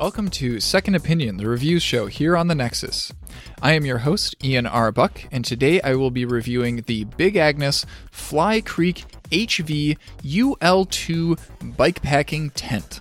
Welcome to Second Opinion, the reviews show here on the Nexus. I am your host, Ian R. Buck, and today I will be reviewing the Big Agnes Fly Creek HV UL2 bikepacking tent.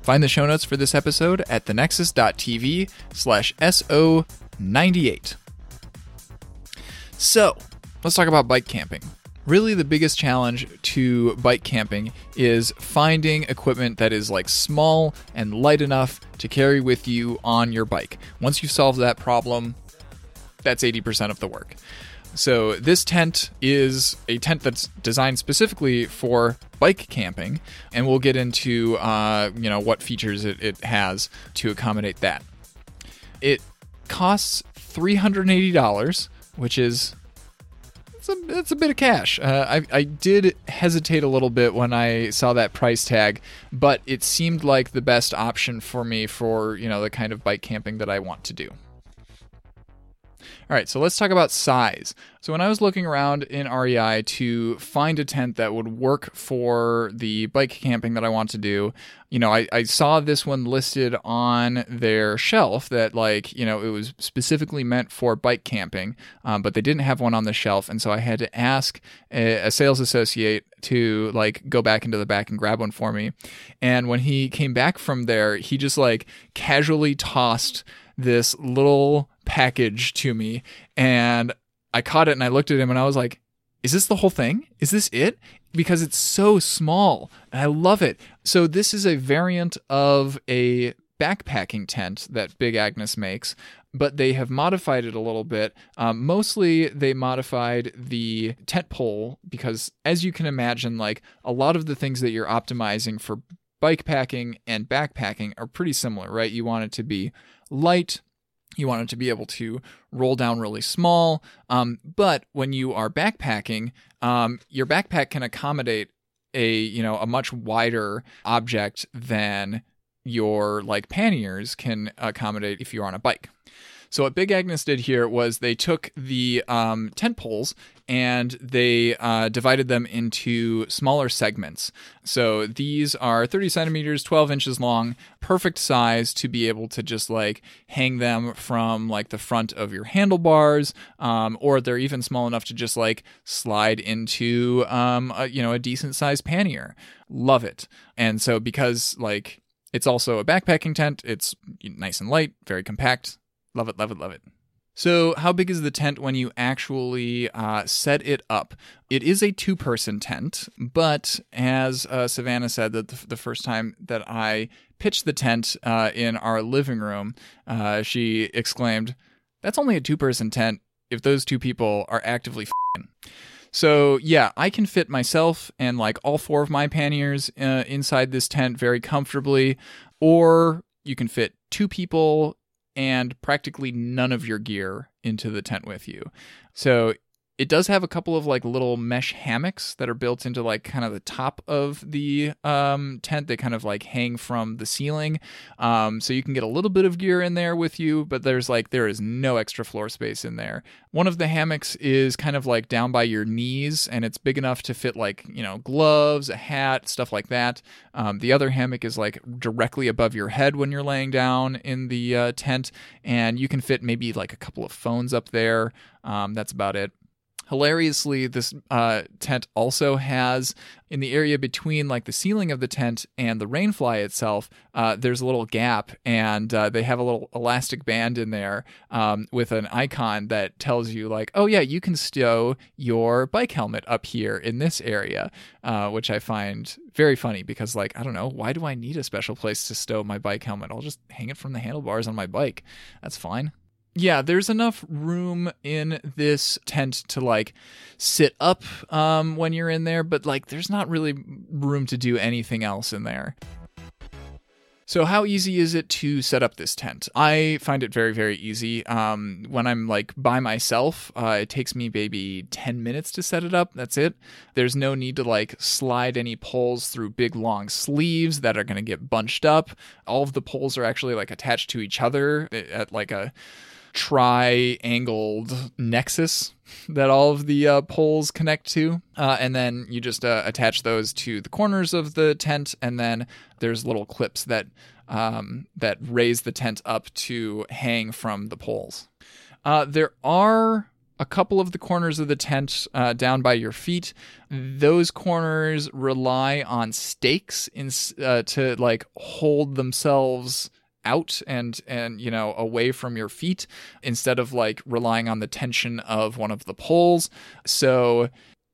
Find the show notes for this episode at thenexus.tv slash SO98. So, let's talk about bike camping. Really, the biggest challenge to bike camping is finding equipment that is like small and light enough to carry with you on your bike. Once you solve that problem, that's 80% of the work. So, this tent is a tent that's designed specifically for bike camping, and we'll get into uh, you know what features it, it has to accommodate that. It costs $380, which is it's a, it's a bit of cash. Uh, I, I did hesitate a little bit when I saw that price tag, but it seemed like the best option for me for you know the kind of bike camping that I want to do. All right, so let's talk about size. So when I was looking around in REI to find a tent that would work for the bike camping that I want to do, you know, I, I saw this one listed on their shelf that like, you know, it was specifically meant for bike camping, um, but they didn't have one on the shelf, and so I had to ask a, a sales associate to like go back into the back and grab one for me. And when he came back from there, he just like casually tossed this little package to me and I caught it and I looked at him and I was like, is this the whole thing? Is this it? Because it's so small and I love it. So, this is a variant of a backpacking tent that Big Agnes makes, but they have modified it a little bit. Um, mostly, they modified the tent pole because, as you can imagine, like a lot of the things that you're optimizing for bike packing and backpacking are pretty similar, right? You want it to be light. You want it to be able to roll down really small. Um, but when you are backpacking, um, your backpack can accommodate a you know a much wider object than your like panniers can accommodate if you're on a bike. So what Big Agnes did here was they took the um, tent poles and they uh, divided them into smaller segments. So these are 30 centimeters, 12 inches long, perfect size to be able to just like hang them from like the front of your handlebars, um, or they're even small enough to just like slide into um, a, you know a decent sized pannier. Love it. And so because like it's also a backpacking tent, it's nice and light, very compact. Love it, love it, love it. So, how big is the tent when you actually uh, set it up? It is a two person tent, but as uh, Savannah said, that the, the, first time that I pitched the tent uh, in our living room, uh, she exclaimed, That's only a two person tent if those two people are actively f***ing. So, yeah, I can fit myself and like all four of my panniers uh, inside this tent very comfortably, or you can fit two people and practically none of your gear into the tent with you. So it does have a couple of like little mesh hammocks that are built into like kind of the top of the um, tent. They kind of like hang from the ceiling, um, so you can get a little bit of gear in there with you. But there's like there is no extra floor space in there. One of the hammocks is kind of like down by your knees, and it's big enough to fit like you know gloves, a hat, stuff like that. Um, the other hammock is like directly above your head when you're laying down in the uh, tent, and you can fit maybe like a couple of phones up there. Um, that's about it. Hilariously, this uh, tent also has in the area between like the ceiling of the tent and the rainfly itself. Uh, there's a little gap, and uh, they have a little elastic band in there um, with an icon that tells you like, oh yeah, you can stow your bike helmet up here in this area, uh, which I find very funny because like I don't know why do I need a special place to stow my bike helmet? I'll just hang it from the handlebars on my bike. That's fine yeah, there's enough room in this tent to like sit up um, when you're in there, but like there's not really room to do anything else in there. So, how easy is it to set up this tent? I find it very, very easy. Um, when I'm like by myself, uh, it takes me maybe 10 minutes to set it up. That's it. There's no need to like slide any poles through big long sleeves that are going to get bunched up. All of the poles are actually like attached to each other at like a triangled nexus that all of the uh, poles connect to. Uh, and then you just uh, attach those to the corners of the tent. And then there's little clips that um, that raise the tent up to hang from the poles. Uh, there are a couple of the corners of the tent uh, down by your feet. Those corners rely on stakes in, uh, to like hold themselves out and and you know away from your feet instead of like relying on the tension of one of the poles. So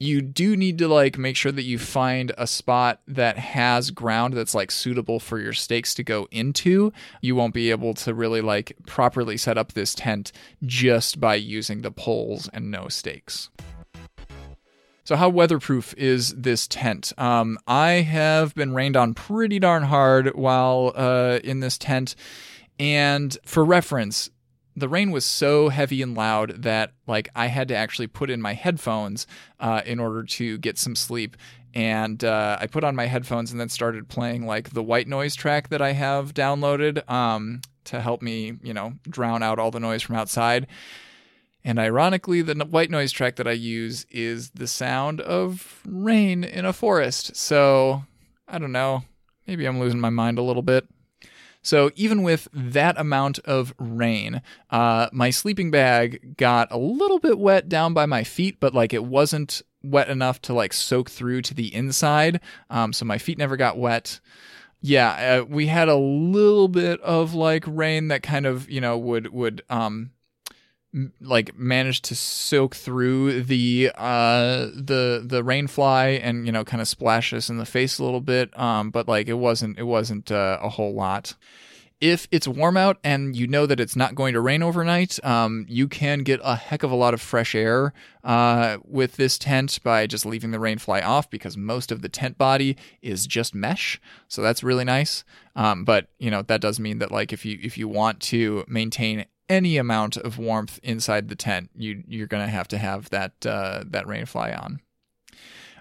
you do need to like make sure that you find a spot that has ground that's like suitable for your stakes to go into. You won't be able to really like properly set up this tent just by using the poles and no stakes. So, how weatherproof is this tent? Um, I have been rained on pretty darn hard while uh, in this tent. And for reference, the rain was so heavy and loud that like I had to actually put in my headphones uh, in order to get some sleep. And uh, I put on my headphones and then started playing like the white noise track that I have downloaded um, to help me, you know, drown out all the noise from outside. And ironically, the white noise track that I use is the sound of rain in a forest. So I don't know. Maybe I'm losing my mind a little bit. So even with that amount of rain, uh, my sleeping bag got a little bit wet down by my feet, but like it wasn't wet enough to like soak through to the inside. Um, so my feet never got wet. Yeah, uh, we had a little bit of like rain that kind of you know would would um like managed to soak through the uh the the rainfly and you know kind of splash us in the face a little bit um but like it wasn't it wasn't uh, a whole lot if it's warm out and you know that it's not going to rain overnight, um, you can get a heck of a lot of fresh air uh, with this tent by just leaving the rain fly off because most of the tent body is just mesh, so that's really nice. Um, but you know that does mean that like if you if you want to maintain any amount of warmth inside the tent, you you're gonna have to have that uh, that rain fly on.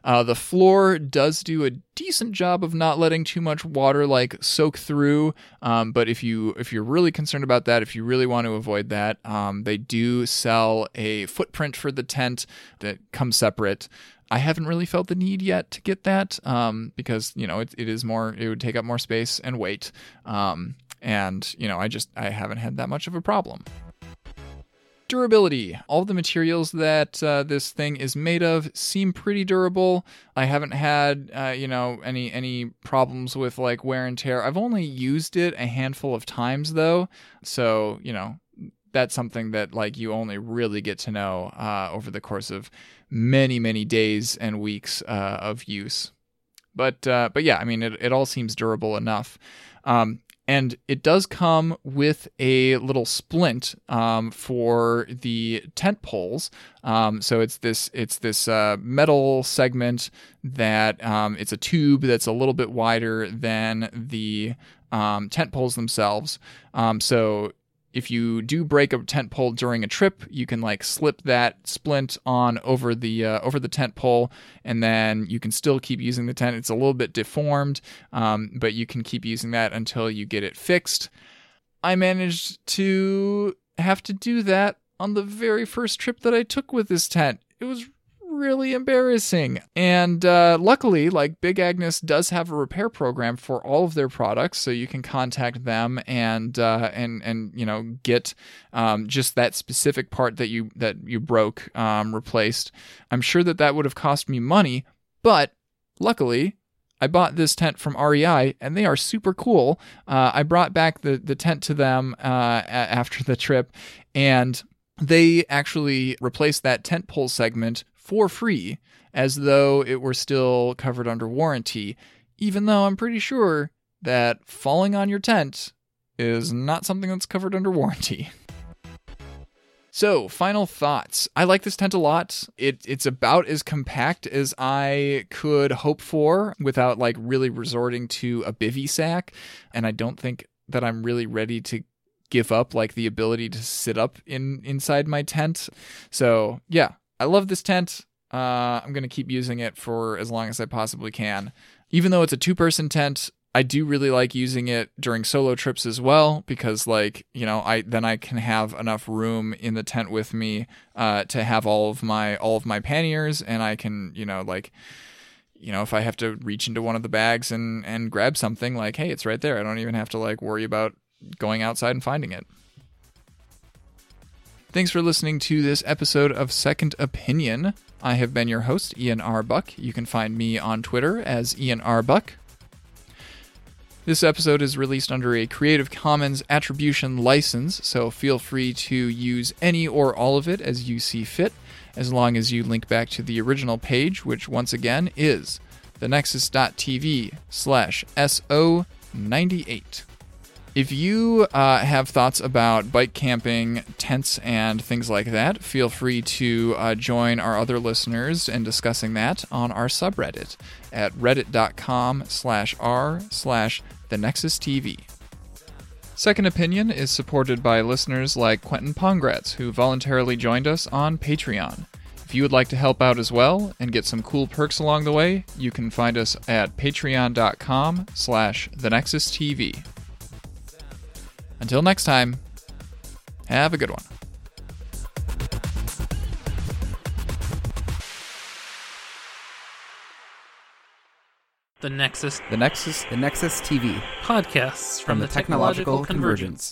Uh, the floor does do a decent job of not letting too much water like soak through. Um, but if you if you're really concerned about that, if you really want to avoid that, um, they do sell a footprint for the tent that comes separate. I haven't really felt the need yet to get that um, because you know it, it is more it would take up more space and weight, um, and you know I just I haven't had that much of a problem. Durability. All the materials that uh, this thing is made of seem pretty durable. I haven't had, uh, you know, any any problems with like wear and tear. I've only used it a handful of times though, so you know that's something that like you only really get to know uh, over the course of many many days and weeks uh, of use. But uh, but yeah, I mean it, it all seems durable enough. Um, and it does come with a little splint um, for the tent poles. Um, so it's this it's this uh, metal segment that um, it's a tube that's a little bit wider than the um, tent poles themselves. Um, so if you do break a tent pole during a trip, you can like slip that splint on over the uh, over the tent pole, and then you can still keep using the tent. It's a little bit deformed, um, but you can keep using that until you get it fixed. I managed to have to do that on the very first trip that I took with this tent. It was really embarrassing. And uh, luckily, like Big Agnes does have a repair program for all of their products, so you can contact them and uh, and and you know get um, just that specific part that you that you broke um, replaced. I'm sure that that would have cost me money, but luckily. I bought this tent from REI and they are super cool. Uh, I brought back the, the tent to them uh, after the trip and they actually replaced that tent pole segment for free as though it were still covered under warranty, even though I'm pretty sure that falling on your tent is not something that's covered under warranty. So, final thoughts. I like this tent a lot. It, it's about as compact as I could hope for without like really resorting to a bivy sack. And I don't think that I'm really ready to give up like the ability to sit up in inside my tent. So, yeah, I love this tent. Uh, I'm going to keep using it for as long as I possibly can. Even though it's a two person tent, I do really like using it during solo trips as well because like, you know, I then I can have enough room in the tent with me uh, to have all of my all of my panniers and I can, you know, like you know, if I have to reach into one of the bags and and grab something, like, hey, it's right there. I don't even have to like worry about going outside and finding it. Thanks for listening to this episode of Second Opinion. I have been your host, Ian R. Buck. You can find me on Twitter as Ian R. Buck. This episode is released under a Creative Commons Attribution license, so feel free to use any or all of it as you see fit, as long as you link back to the original page, which once again is thenexus.tv slash SO98. If you uh, have thoughts about bike camping, tents, and things like that, feel free to uh, join our other listeners in discussing that on our subreddit at reddit.com slash r slash the Nexus TV. Second Opinion is supported by listeners like Quentin Pongratz, who voluntarily joined us on Patreon. If you would like to help out as well and get some cool perks along the way, you can find us at patreon.com slash the Nexus TV. Until next time, have a good one. The Nexus The Nexus The Nexus TV podcasts from the Technological Convergence.